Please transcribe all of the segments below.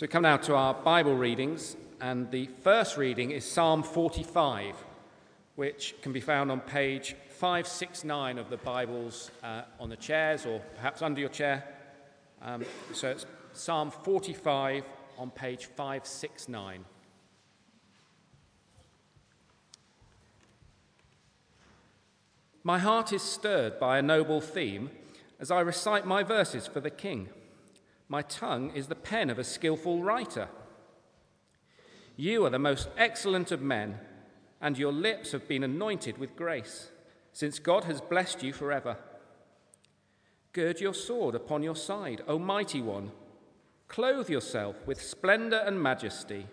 So we come now to our Bible readings, and the first reading is Psalm 45, which can be found on page 569 of the Bibles uh, on the chairs or perhaps under your chair. Um, so it's Psalm 45 on page 569. My heart is stirred by a noble theme as I recite my verses for the King. My tongue is the pen of a skilful writer. You are the most excellent of men, and your lips have been anointed with grace, since God has blessed you forever. Gird your sword upon your side, O mighty one. Clothe yourself with splendor and majesty.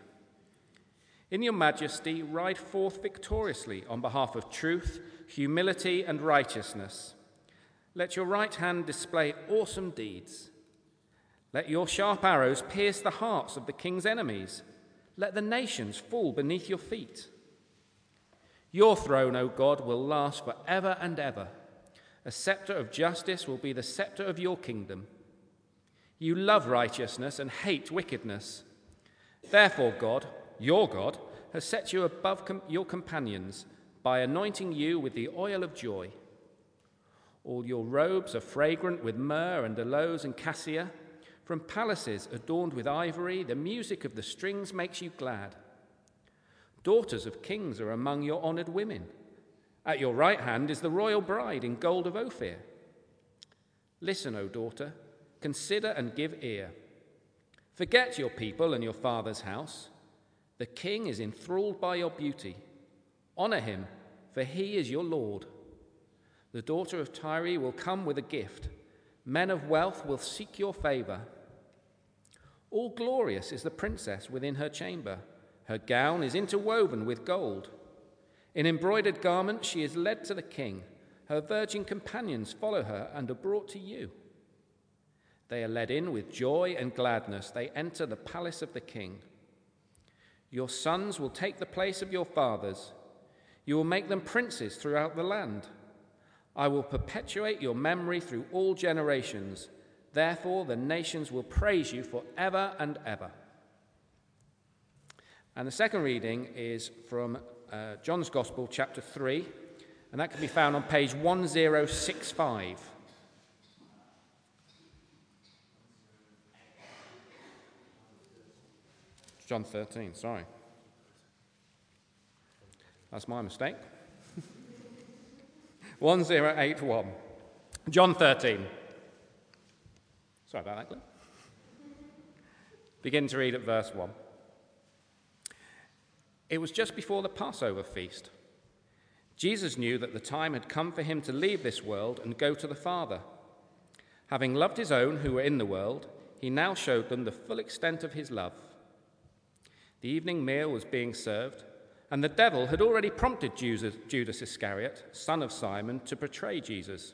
In your majesty, ride forth victoriously on behalf of truth, humility, and righteousness. Let your right hand display awesome deeds. Let your sharp arrows pierce the hearts of the king's enemies. Let the nations fall beneath your feet. Your throne, O God, will last for ever and ever. A scepter of justice will be the scepter of your kingdom. You love righteousness and hate wickedness. Therefore, God, your God, has set you above com- your companions by anointing you with the oil of joy. All your robes are fragrant with myrrh and aloes and cassia. From palaces adorned with ivory, the music of the strings makes you glad. Daughters of kings are among your honored women. At your right hand is the royal bride in gold of Ophir. Listen, O daughter, consider and give ear. Forget your people and your father's house. The king is enthralled by your beauty. Honor him, for he is your Lord. The daughter of Tyre will come with a gift. Men of wealth will seek your favor. All glorious is the princess within her chamber. Her gown is interwoven with gold. In embroidered garments she is led to the king. Her virgin companions follow her and are brought to you. They are led in with joy and gladness. They enter the palace of the king. Your sons will take the place of your fathers. You will make them princes throughout the land. I will perpetuate your memory through all generations. Therefore, the nations will praise you forever and ever. And the second reading is from uh, John's Gospel, chapter 3, and that can be found on page 1065. John 13, sorry. That's my mistake. 1081. John 13. Sorry about that, Glenn. Begin to read at verse 1. It was just before the Passover feast. Jesus knew that the time had come for him to leave this world and go to the Father. Having loved his own who were in the world, he now showed them the full extent of his love. The evening meal was being served, and the devil had already prompted Judas Iscariot, son of Simon, to betray Jesus.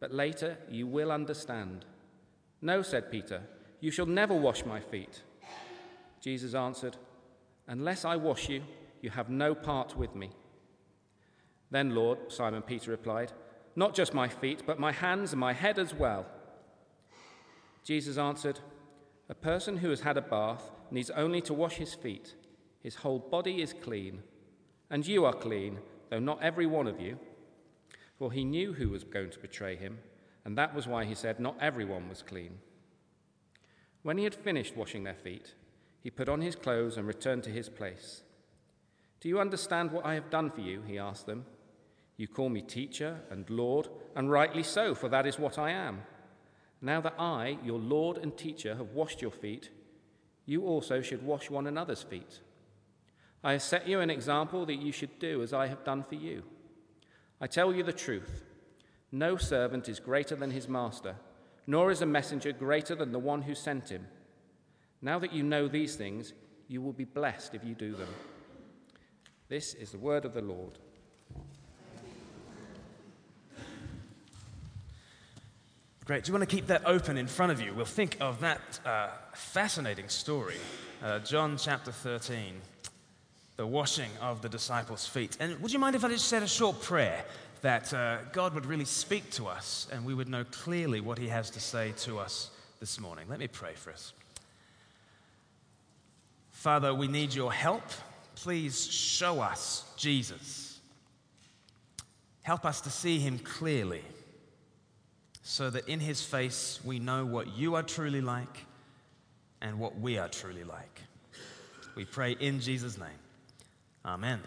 but later you will understand. No, said Peter, you shall never wash my feet. Jesus answered, Unless I wash you, you have no part with me. Then, Lord, Simon Peter replied, Not just my feet, but my hands and my head as well. Jesus answered, A person who has had a bath needs only to wash his feet. His whole body is clean. And you are clean, though not every one of you for he knew who was going to betray him, and that was why he said not everyone was clean. When he had finished washing their feet, he put on his clothes and returned to his place. Do you understand what I have done for you? He asked them. You call me teacher and Lord, and rightly so, for that is what I am. Now that I, your Lord and teacher, have washed your feet, you also should wash one another's feet. I have set you an example that you should do as I have done for you. I tell you the truth no servant is greater than his master, nor is a messenger greater than the one who sent him. Now that you know these things, you will be blessed if you do them. This is the word of the Lord. Great. Do you want to keep that open in front of you? We'll think of that uh, fascinating story, uh, John chapter 13, the washing of the disciples' feet. And would you mind if I just said a short prayer that uh, God would really speak to us and we would know clearly what He has to say to us this morning? Let me pray for us. Father, we need your help. Please show us Jesus. Help us to see him clearly so that in his face we know what you are truly like and what we are truly like. We pray in Jesus' name. Amen.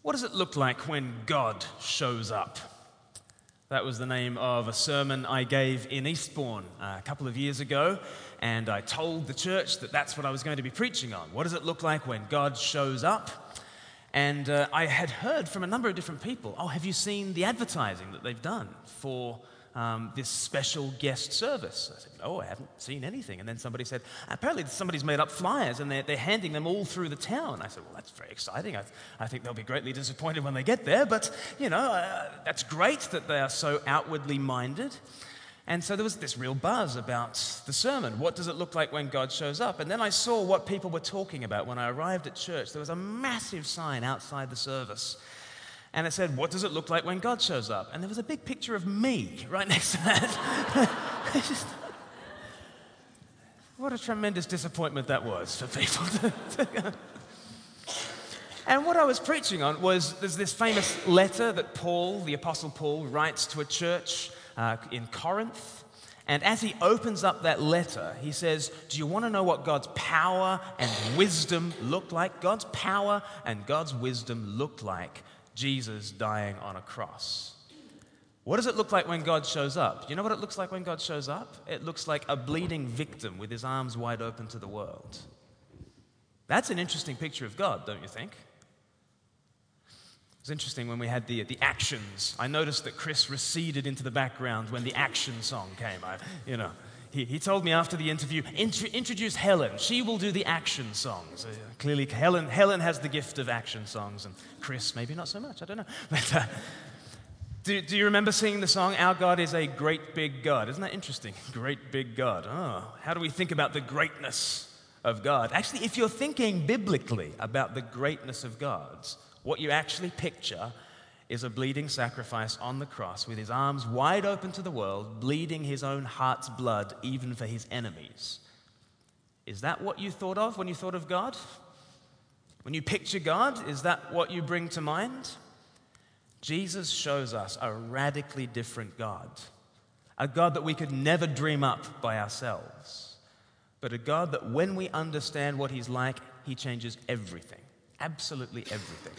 What does it look like when God shows up? That was the name of a sermon I gave in Eastbourne uh, a couple of years ago, and I told the church that that's what I was going to be preaching on. What does it look like when God shows up? And uh, I had heard from a number of different people oh, have you seen the advertising that they've done for um, this special guest service. I said, No, I haven't seen anything. And then somebody said, Apparently somebody's made up flyers and they're, they're handing them all through the town. I said, Well, that's very exciting. I, I think they'll be greatly disappointed when they get there, but, you know, uh, that's great that they are so outwardly minded. And so there was this real buzz about the sermon. What does it look like when God shows up? And then I saw what people were talking about when I arrived at church. There was a massive sign outside the service and it said, What does it look like when God shows up? And there was a big picture of me right next to that. just, what a tremendous disappointment that was for people. and what I was preaching on was there's this famous letter that Paul, the Apostle Paul, writes to a church uh, in Corinth. And as he opens up that letter, he says, Do you want to know what God's power and wisdom looked like? God's power and God's wisdom looked like Jesus dying on a cross. What does it look like when God shows up? You know what it looks like when God shows up? It looks like a bleeding victim with his arms wide open to the world. That's an interesting picture of God, don't you think? It was interesting when we had the, the actions. I noticed that Chris receded into the background when the action song came. I, you know, he, he told me after the interview, introduce Helen. She will do the action songs. Uh, clearly, Helen, Helen has the gift of action songs, and Chris, maybe not so much. I don't know. But uh, do, do you remember singing the song, Our God is a Great Big God? Isn't that interesting? Great Big God. Oh, how do we think about the greatness of God? Actually, if you're thinking biblically about the greatness of God, what you actually picture is a bleeding sacrifice on the cross with his arms wide open to the world, bleeding his own heart's blood even for his enemies. Is that what you thought of when you thought of God? When you picture God, is that what you bring to mind? Jesus shows us a radically different God, a God that we could never dream up by ourselves, but a God that when we understand what He's like, He changes everything, absolutely everything.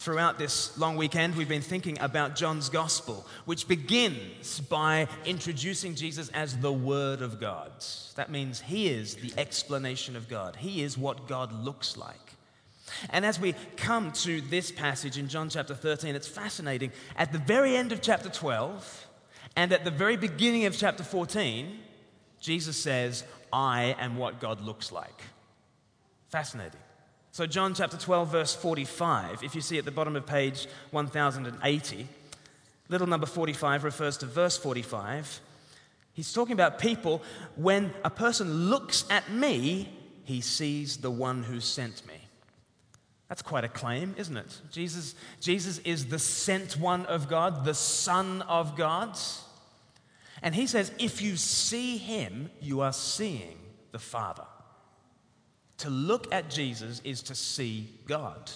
Throughout this long weekend, we've been thinking about John's gospel, which begins by introducing Jesus as the Word of God. That means He is the explanation of God, He is what God looks like. And as we come to this passage in John chapter 13, it's fascinating. At the very end of chapter 12 and at the very beginning of chapter 14, Jesus says, I am what God looks like. Fascinating. So, John chapter 12, verse 45, if you see at the bottom of page 1080, little number 45 refers to verse 45. He's talking about people when a person looks at me, he sees the one who sent me. That's quite a claim, isn't it? Jesus, Jesus is the sent one of God, the Son of God. And he says, if you see him, you are seeing the Father. To look at Jesus is to see God.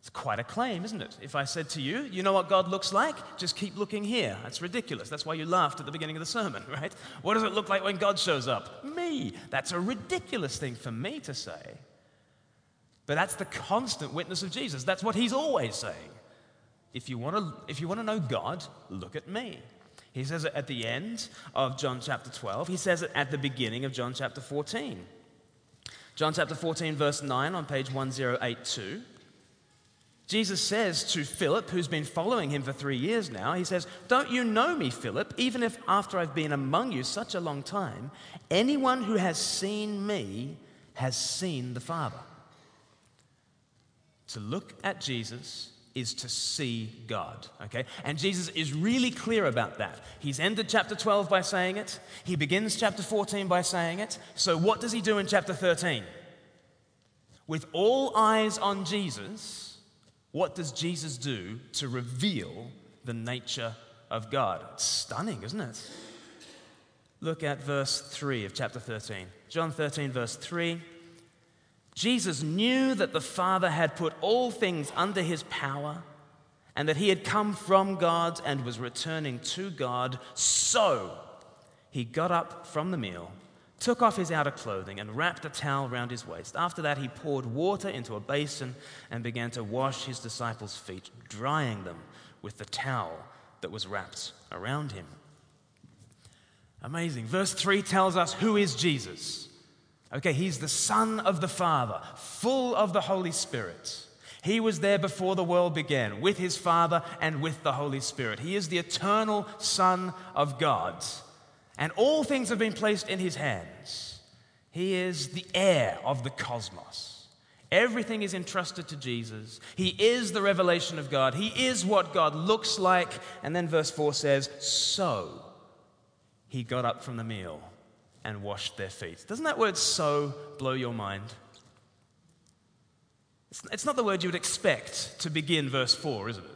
It's quite a claim, isn't it? If I said to you, you know what God looks like? Just keep looking here. That's ridiculous. That's why you laughed at the beginning of the sermon, right? What does it look like when God shows up? Me. That's a ridiculous thing for me to say. But that's the constant witness of Jesus. That's what he's always saying. If you want to, if you want to know God, look at me. He says it at the end of John chapter 12. He says it at the beginning of John chapter 14. John chapter 14, verse 9 on page 1082. Jesus says to Philip, who's been following him for three years now, he says, Don't you know me, Philip, even if after I've been among you such a long time, anyone who has seen me has seen the Father. To look at Jesus is to see God, okay? And Jesus is really clear about that. He's ended chapter 12 by saying it, he begins chapter 14 by saying it. So, what does he do in chapter 13? With all eyes on Jesus, what does Jesus do to reveal the nature of God? It's stunning, isn't it? Look at verse 3 of chapter 13. John 13, verse 3. Jesus knew that the Father had put all things under his power and that he had come from God and was returning to God. So he got up from the meal, took off his outer clothing, and wrapped a towel round his waist. After that, he poured water into a basin and began to wash his disciples' feet, drying them with the towel that was wrapped around him. Amazing. Verse 3 tells us who is Jesus. Okay, he's the Son of the Father, full of the Holy Spirit. He was there before the world began with his Father and with the Holy Spirit. He is the eternal Son of God. And all things have been placed in his hands. He is the heir of the cosmos. Everything is entrusted to Jesus. He is the revelation of God. He is what God looks like. And then verse 4 says, So he got up from the meal and washed their feet. Doesn't that word so blow your mind? It's not the word you would expect to begin verse 4, isn't it?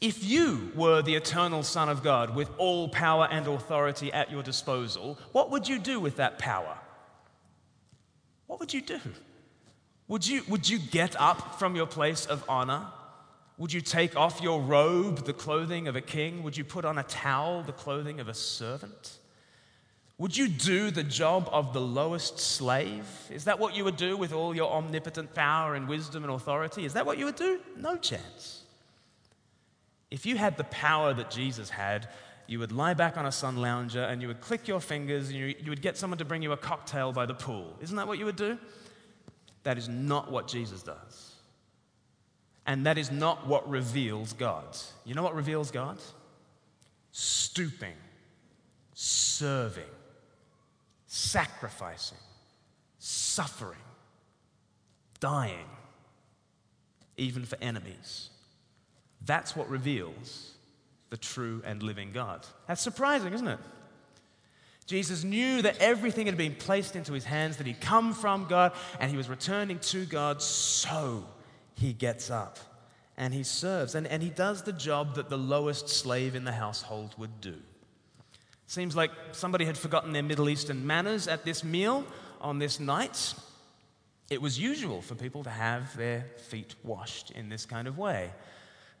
If you were the eternal Son of God with all power and authority at your disposal, what would you do with that power? What would you do? Would you, would you get up from your place of honor? Would you take off your robe, the clothing of a king? Would you put on a towel, the clothing of a servant? Would you do the job of the lowest slave? Is that what you would do with all your omnipotent power and wisdom and authority? Is that what you would do? No chance. If you had the power that Jesus had, you would lie back on a sun lounger and you would click your fingers and you, you would get someone to bring you a cocktail by the pool. Isn't that what you would do? That is not what Jesus does. And that is not what reveals God. You know what reveals God? Stooping, serving, sacrificing, suffering, dying, even for enemies. That's what reveals the true and living God. That's surprising, isn't it? Jesus knew that everything had been placed into his hands, that he'd come from God, and he was returning to God, so he gets up and he serves. And, and he does the job that the lowest slave in the household would do. Seems like somebody had forgotten their Middle Eastern manners at this meal on this night. It was usual for people to have their feet washed in this kind of way.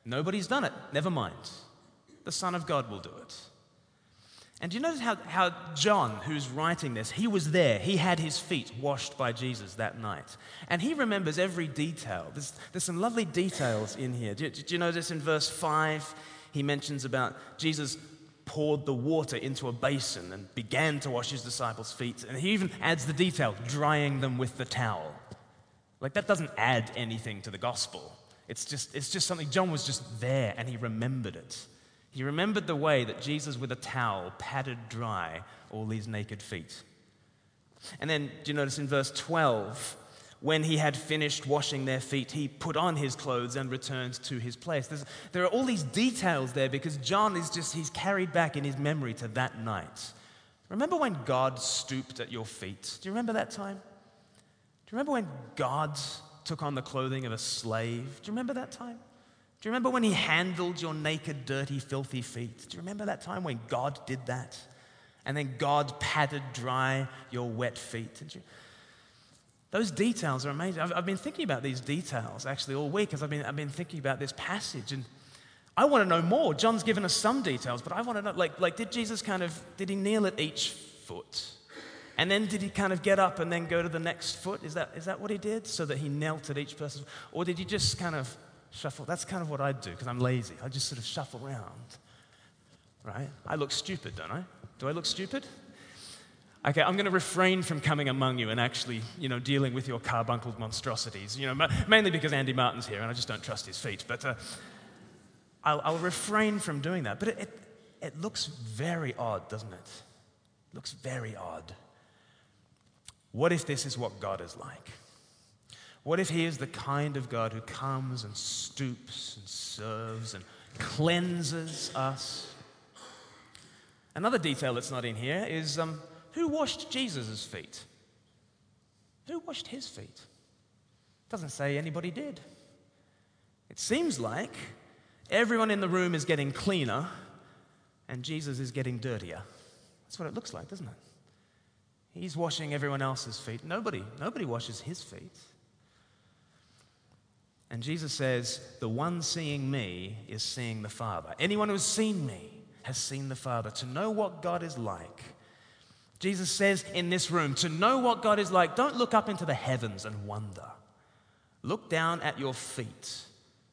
Nobody's done it. Never mind. The Son of God will do it. And do you notice how, how John, who's writing this, he was there. He had his feet washed by Jesus that night. And he remembers every detail. There's, there's some lovely details in here. Do, do you notice in verse 5, he mentions about Jesus poured the water into a basin and began to wash his disciples' feet. And he even adds the detail, drying them with the towel. Like that doesn't add anything to the gospel. It's just, it's just something, John was just there and he remembered it. He remembered the way that Jesus, with a towel, patted dry all these naked feet. And then, do you notice in verse 12, when he had finished washing their feet, he put on his clothes and returned to his place. There's, there are all these details there because John is just, he's carried back in his memory to that night. Remember when God stooped at your feet? Do you remember that time? Do you remember when God took on the clothing of a slave? Do you remember that time? Do you remember when he handled your naked, dirty, filthy feet? Do you remember that time when God did that? And then God patted dry your wet feet? Those details are amazing. I've, I've, been thinking about these details actually all week as I've been, I've been thinking about this passage. And I want to know more. John's given us some details, but I want to know like, like, did Jesus kind of, did he kneel at each foot? And then did he kind of get up and then go to the next foot? Is that, is that what he did? So that he knelt at each person? Or did he just kind of shuffle? That's kind of what I do because I'm lazy. I just sort of shuffle around. Right? I look stupid, don't I? Do I look stupid? Okay, I'm going to refrain from coming among you and actually, you know, dealing with your carbuncled monstrosities, you know, mainly because Andy Martin's here and I just don't trust his feet. But uh, I'll, I'll, refrain from doing that. But it, it, it looks very odd, doesn't it? It looks very odd. What if this is what God is like? What if He is the kind of God who comes and stoops and serves and cleanses us? Another detail that's not in here is um, who washed Jesus' feet? Who washed his feet? Doesn't say anybody did. It seems like everyone in the room is getting cleaner and Jesus is getting dirtier. That's what it looks like, doesn't it? He's washing everyone else's feet. Nobody, nobody washes his feet. And Jesus says, The one seeing me is seeing the Father. Anyone who has seen me has seen the Father. To know what God is like Jesus says in this room to know what God is like, don't look up into the heavens and wonder. Look down at your feet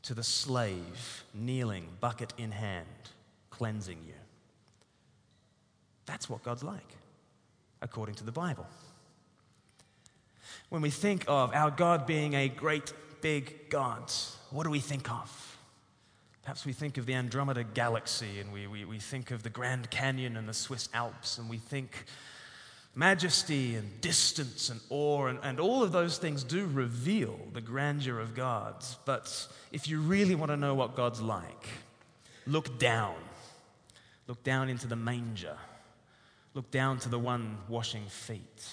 to the slave kneeling, bucket in hand, cleansing you. That's what God's like, according to the Bible. When we think of our God being a great big God, what do we think of? Perhaps we think of the Andromeda Galaxy and we, we, we think of the Grand Canyon and the Swiss Alps and we think Majesty and distance and awe, and, and all of those things do reveal the grandeur of God. But if you really want to know what God's like, look down. Look down into the manger. Look down to the one washing feet.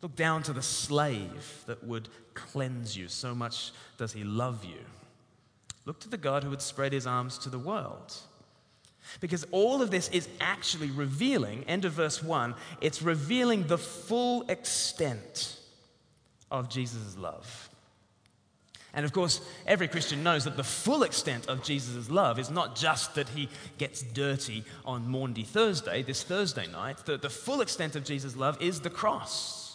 Look down to the slave that would cleanse you. So much does he love you. Look to the God who would spread his arms to the world. Because all of this is actually revealing, end of verse 1, it's revealing the full extent of Jesus' love. And of course, every Christian knows that the full extent of Jesus' love is not just that he gets dirty on Maundy Thursday, this Thursday night. The, the full extent of Jesus' love is the cross.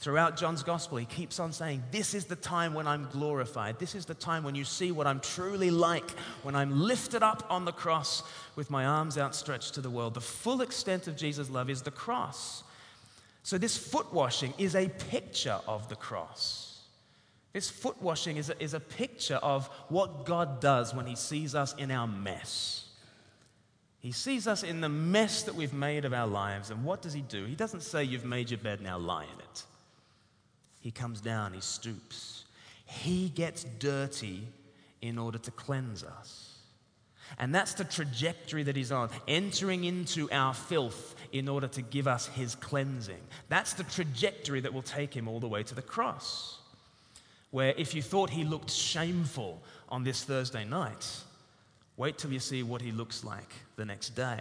Throughout John's gospel, he keeps on saying, This is the time when I'm glorified. This is the time when you see what I'm truly like, when I'm lifted up on the cross with my arms outstretched to the world. The full extent of Jesus' love is the cross. So, this foot washing is a picture of the cross. This foot washing is a, is a picture of what God does when He sees us in our mess. He sees us in the mess that we've made of our lives, and what does He do? He doesn't say, You've made your bed, now lie in it. He comes down, he stoops. He gets dirty in order to cleanse us. And that's the trajectory that he's on, entering into our filth in order to give us his cleansing. That's the trajectory that will take him all the way to the cross. Where if you thought he looked shameful on this Thursday night, wait till you see what he looks like the next day.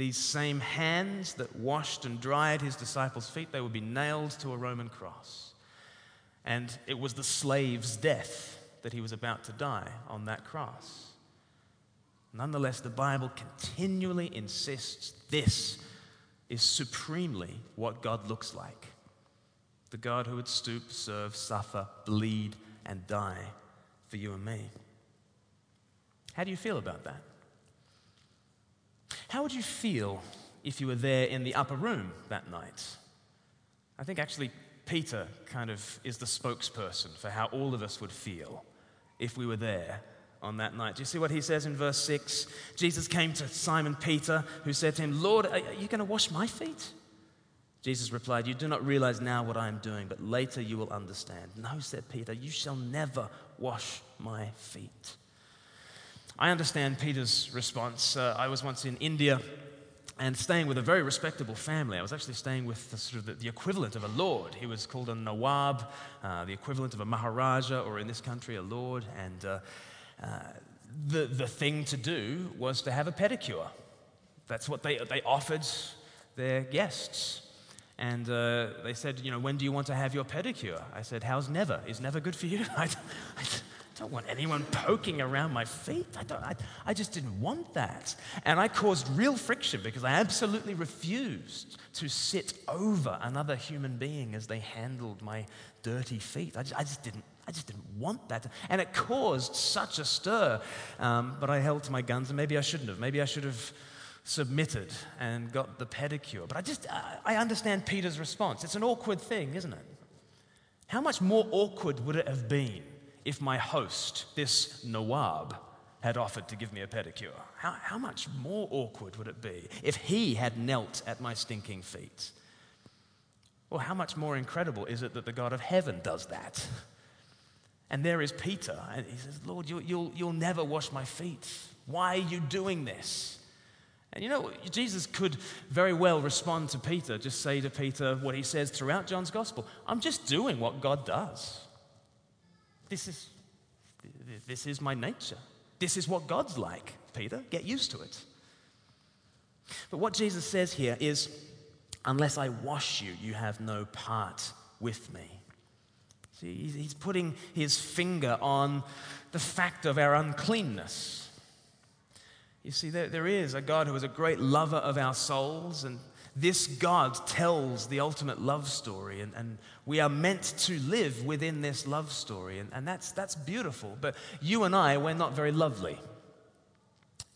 These same hands that washed and dried his disciples' feet, they would be nailed to a Roman cross. And it was the slave's death that he was about to die on that cross. Nonetheless, the Bible continually insists this is supremely what God looks like the God who would stoop, serve, suffer, bleed, and die for you and me. How do you feel about that? How would you feel if you were there in the upper room that night? I think actually Peter kind of is the spokesperson for how all of us would feel if we were there on that night. Do you see what he says in verse 6? Jesus came to Simon Peter, who said to him, Lord, are you going to wash my feet? Jesus replied, You do not realize now what I am doing, but later you will understand. No, said Peter, you shall never wash my feet. I understand Peter's response. Uh, I was once in India and staying with a very respectable family. I was actually staying with the, sort of the, the equivalent of a lord. He was called a nawab, uh, the equivalent of a maharaja, or in this country, a lord. And uh, uh, the, the thing to do was to have a pedicure. That's what they, they offered their guests. And uh, they said, you know, when do you want to have your pedicure? I said, how's never? Is never good for you? don't want anyone poking around my feet. I, don't, I, I just didn't want that. And I caused real friction because I absolutely refused to sit over another human being as they handled my dirty feet. I just, I just didn't. I just didn't want that. And it caused such a stir. Um, but I held to my guns, and maybe I shouldn't have. Maybe I should have submitted and got the pedicure. But I just, I understand Peter's response. It's an awkward thing, isn't it? How much more awkward would it have been if my host, this Nawab, had offered to give me a pedicure? How, how much more awkward would it be if he had knelt at my stinking feet? Well, how much more incredible is it that the God of heaven does that? And there is Peter, and he says, Lord, you, you'll, you'll never wash my feet. Why are you doing this? And you know, Jesus could very well respond to Peter, just say to Peter what he says throughout John's gospel I'm just doing what God does. This is, this is my nature. This is what God's like, Peter. Get used to it. But what Jesus says here is, unless I wash you, you have no part with me. See, he's putting his finger on the fact of our uncleanness. You see, there, there is a God who is a great lover of our souls, and this God tells the ultimate love story, and, and we are meant to live within this love story, and, and that's, that's beautiful. But you and I, we're not very lovely.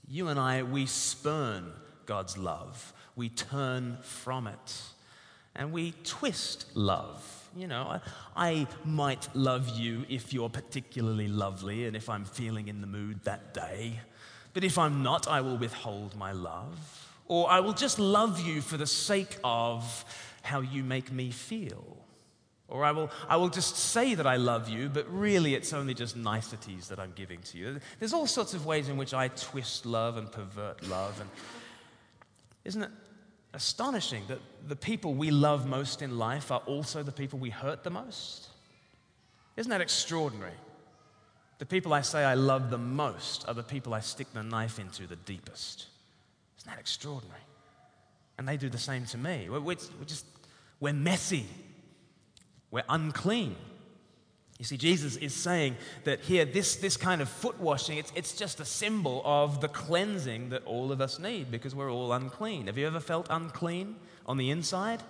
You and I, we spurn God's love, we turn from it, and we twist love. You know, I, I might love you if you're particularly lovely and if I'm feeling in the mood that day. But if I'm not, I will withhold my love. Or I will just love you for the sake of how you make me feel. Or I will, I will just say that I love you, but really it's only just niceties that I'm giving to you. There's all sorts of ways in which I twist love and pervert love. And isn't it astonishing that the people we love most in life are also the people we hurt the most? Isn't that extraordinary? The people I say I love the most are the people I stick the knife into the deepest. Isn't that extraordinary? And they do the same to me. We're, we're just, we're messy. We're unclean. You see, Jesus is saying that here, this, this kind of foot washing, it's, it's just a symbol of the cleansing that all of us need because we're all unclean. Have you ever felt unclean on the inside?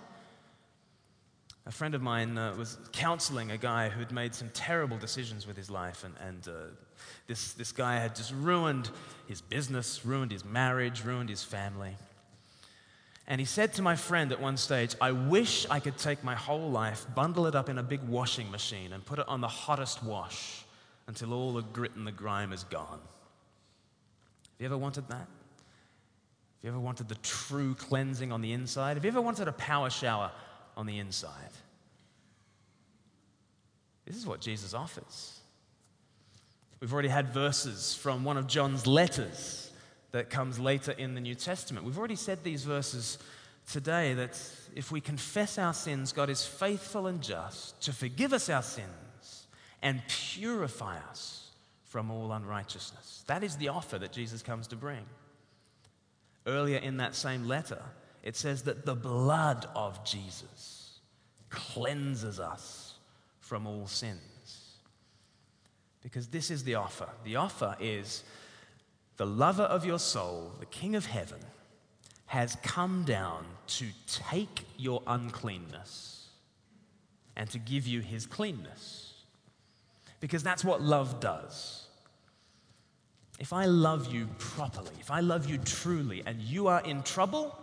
A friend of mine uh, was counseling a guy who'd made some terrible decisions with his life, and, and uh, this, this guy had just ruined his business, ruined his marriage, ruined his family. And he said to my friend at one stage, I wish I could take my whole life, bundle it up in a big washing machine, and put it on the hottest wash until all the grit and the grime is gone. Have you ever wanted that? Have you ever wanted the true cleansing on the inside? Have you ever wanted a power shower on the inside. This is what Jesus offers. We've already had verses from one of John's letters that comes later in the New Testament. We've already said these verses today that if we confess our sins, God is faithful and just to forgive us our sins and purify us from all unrighteousness. That is the offer that Jesus comes to bring. Earlier in that same letter, it says that the blood of Jesus cleanses us from all sins. Because this is the offer. The offer is the lover of your soul, the King of heaven, has come down to take your uncleanness and to give you his cleanness. Because that's what love does. If I love you properly, if I love you truly, and you are in trouble,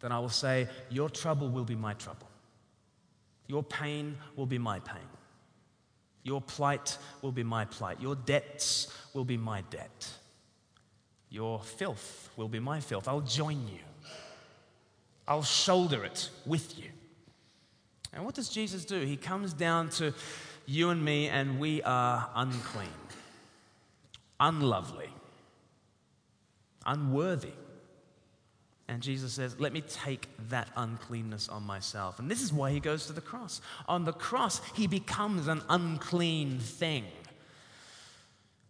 then I will say, Your trouble will be my trouble. Your pain will be my pain. Your plight will be my plight. Your debts will be my debt. Your filth will be my filth. I'll join you. I'll shoulder it with you. And what does Jesus do? He comes down to you and me, and we are unclean, unlovely, unworthy. And Jesus says, Let me take that uncleanness on myself. And this is why he goes to the cross. On the cross, he becomes an unclean thing.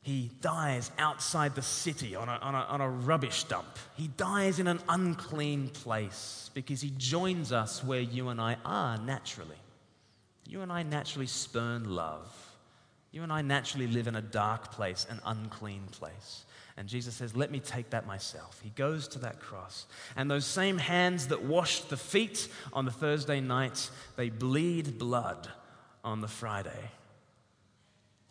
He dies outside the city on a, on, a, on a rubbish dump. He dies in an unclean place because he joins us where you and I are naturally. You and I naturally spurn love. You and I naturally live in a dark place, an unclean place. And Jesus says, Let me take that myself. He goes to that cross. And those same hands that washed the feet on the Thursday night, they bleed blood on the Friday.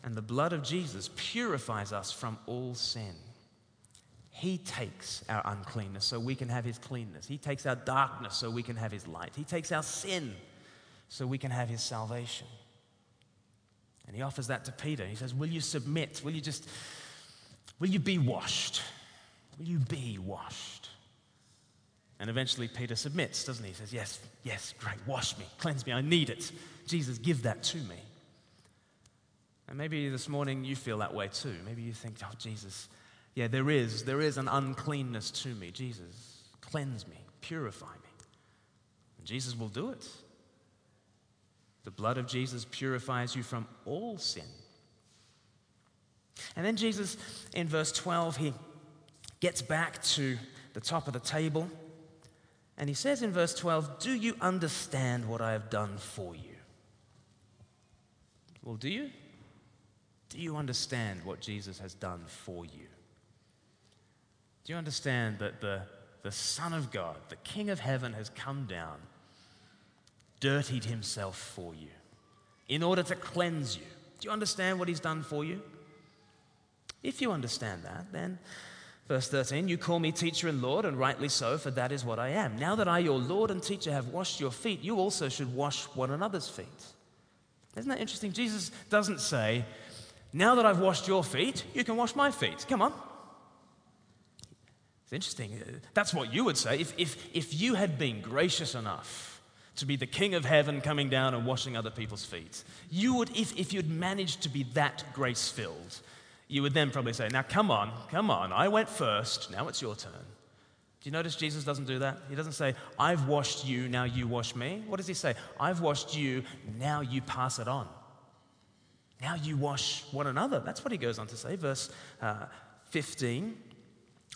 And the blood of Jesus purifies us from all sin. He takes our uncleanness so we can have His cleanness. He takes our darkness so we can have His light. He takes our sin so we can have His salvation. And He offers that to Peter. He says, Will you submit? Will you just, will you be washed? Will you be washed? And eventually Peter submits, doesn't he? He says, Yes, yes, great, wash me, cleanse me, I need it. Jesus, give that to me. And maybe this morning you feel that way too. Maybe you think, Oh, Jesus, yeah, there is, there is an uncleanness to me. Jesus, cleanse me, purify me. And Jesus will do it. The blood of Jesus purifies you from all sin. And then Jesus, in verse 12, he gets back to the top of the table and he says in verse 12, Do you understand what I have done for you? Well, do you? Do you understand what Jesus has done for you? Do you understand that the, the Son of God, the King of heaven, has come down, dirtied himself for you in order to cleanse you? Do you understand what he's done for you? If you understand that, then Verse 13, you call me teacher and Lord, and rightly so, for that is what I am. Now that I, your Lord and teacher, have washed your feet, you also should wash one another's feet. Isn't that interesting? Jesus doesn't say, Now that I've washed your feet, you can wash my feet. Come on. It's interesting. That's what you would say. If, if, if you had been gracious enough to be the king of heaven coming down and washing other people's feet, you would, if, if you'd managed to be that grace filled, you would then probably say, Now come on, come on, I went first, now it's your turn. Do you notice Jesus doesn't do that? He doesn't say, I've washed you, now you wash me. What does he say? I've washed you, now you pass it on. Now you wash one another. That's what he goes on to say. Verse uh, 15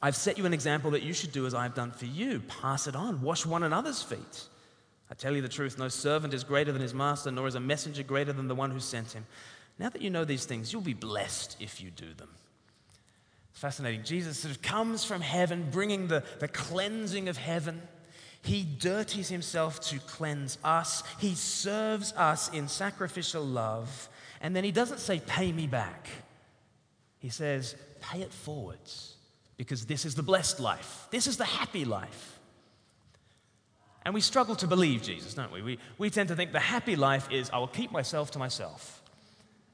I've set you an example that you should do as I've done for you. Pass it on, wash one another's feet. I tell you the truth no servant is greater than his master, nor is a messenger greater than the one who sent him. Now that you know these things, you'll be blessed if you do them. It's fascinating. Jesus sort of comes from heaven, bringing the, the cleansing of heaven. He dirties himself to cleanse us. He serves us in sacrificial love. And then he doesn't say, Pay me back. He says, Pay it forwards because this is the blessed life. This is the happy life. And we struggle to believe Jesus, don't we? We, we tend to think the happy life is, I will keep myself to myself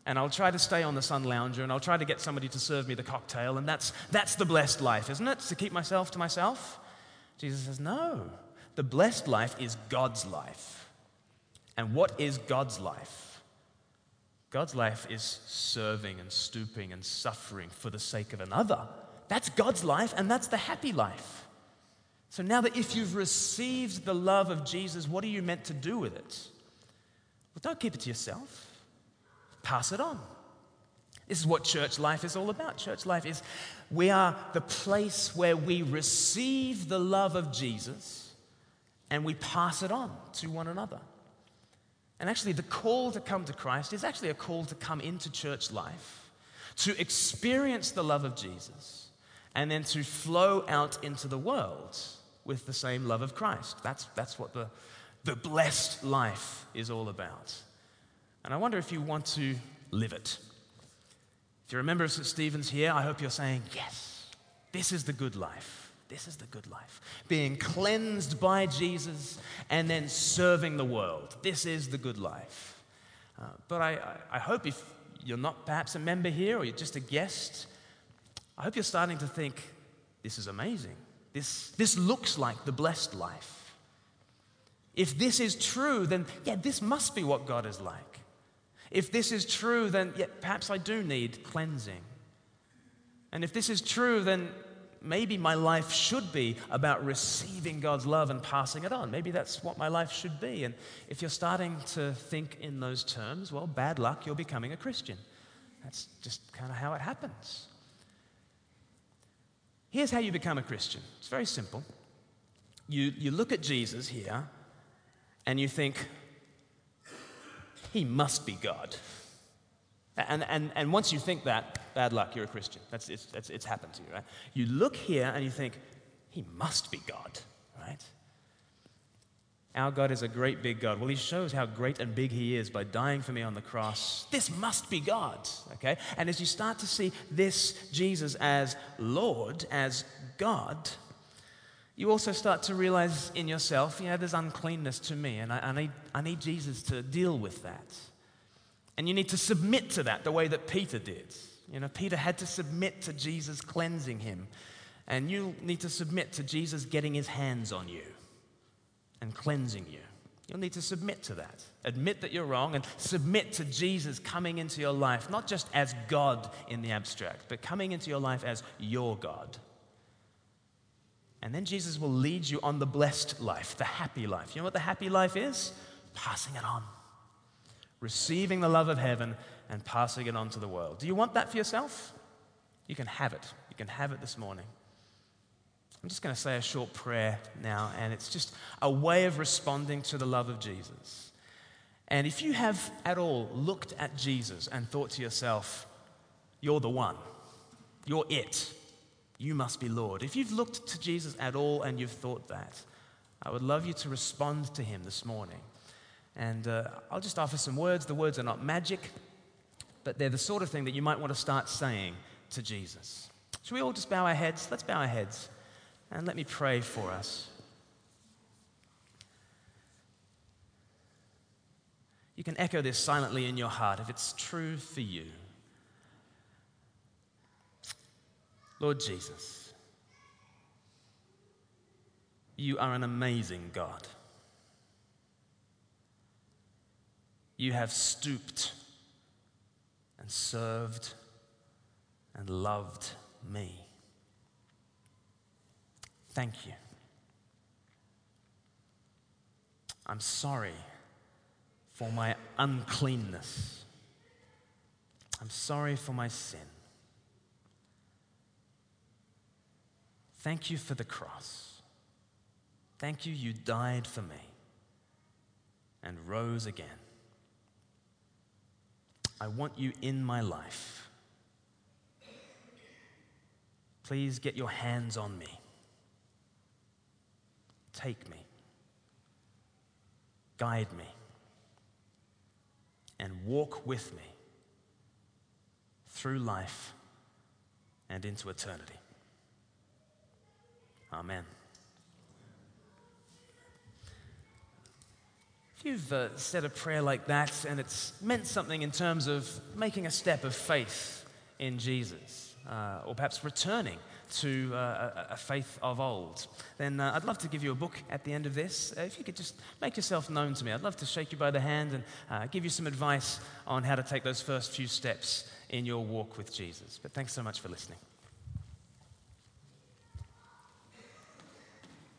and I'll try to stay on the sun lounger and I'll try to get somebody to serve me the cocktail, and that's, that's the blessed life, isn't it? To keep myself to myself? Jesus says, No. The blessed life is God's life. And what is God's life? God's life is serving and stooping and suffering for the sake of another. That's God's life, and that's the happy life. So now that if you've received the love of Jesus, what are you meant to do with it? Well, don't keep it to yourself pass it on. This is what church life is all about. Church life is we are the place where we receive the love of Jesus and we pass it on to one another. And actually, the call to come to Christ is actually a call to come into church life, to experience the love of Jesus, and then to flow out into the world with the same love of Christ. That's, that's what the, the blessed life is all about. And I wonder if you want to live it. If you're a member of St. Stephen's here, I hope you're saying, Yes, this is the good life. This is the good life. Being cleansed by Jesus and then serving the world. This is the good life. Uh, but I, I, hope if you're not perhaps a member here or you're just a guest, I hope you're starting to think, this is amazing. This, this looks like the blessed life. If this is true, then yeah, this must be what God is like. If this is true, then yeah, perhaps I do need cleansing. And if this is true, then maybe my life should be about receiving God's love and passing it on. Maybe that's what my life should be. And if you're starting to think in those terms, well, bad luck, you're becoming a Christian. That's just kind of how it happens. Here's how you become a Christian it's very simple. You, you look at Jesus here and you think, he must be God. And, and, and once you think that, bad luck, you're a Christian. That's, it's, it's, it's happened to you, right? You look here and you think, he must be God, right? Our God is a great big God. Well, he shows how great and big he is by dying for me on the cross. This must be God, okay? And as you start to see this Jesus as Lord, as God, you also start to realize in yourself, yeah, there's uncleanness to me, and I, I, need, I need Jesus to deal with that. And you need to submit to that the way that Peter did. You know, Peter had to submit to Jesus cleansing him. And you need to submit to Jesus getting his hands on you and cleansing you. You'll need to submit to that. Admit that you're wrong and submit to Jesus coming into your life, not just as God in the abstract, but coming into your life as your God. And then Jesus will lead you on the blessed life, the happy life. You know what the happy life is? Passing it on, receiving the love of heaven and passing it on to the world. Do you want that for yourself? You can have it. You can have it this morning. I'm just going to say a short prayer now, and it's just a way of responding to the love of Jesus. And if you have at all looked at Jesus and thought to yourself, you're the one, you're it, you must be Lord. If you've looked to Jesus at all and you've thought that, I would love you to respond to him this morning. And uh, I'll just offer some words. The words are not magic, but they're the sort of thing that you might want to start saying to Jesus. Should we all just bow our heads? Let's bow our heads. And let me pray for us. You can echo this silently in your heart if it's true for you. Lord Jesus, you are an amazing God. You have stooped and served and loved me. Thank you. I'm sorry for my uncleanness. I'm sorry for my sin. Thank you for the cross. Thank you, you died for me and rose again. I want you in my life. Please get your hands on me. Take me, guide me, and walk with me through life and into eternity. Amen. If you've uh, said a prayer like that and it's meant something in terms of making a step of faith in Jesus, uh, or perhaps returning to uh, a, faith of old, then uh, I'd love to give you a book at the end of this. Uh, if you could just make yourself known to me, I'd love to shake you by the hand and uh, give you some advice on how to take those first few steps in your walk with Jesus. But thanks so much for listening.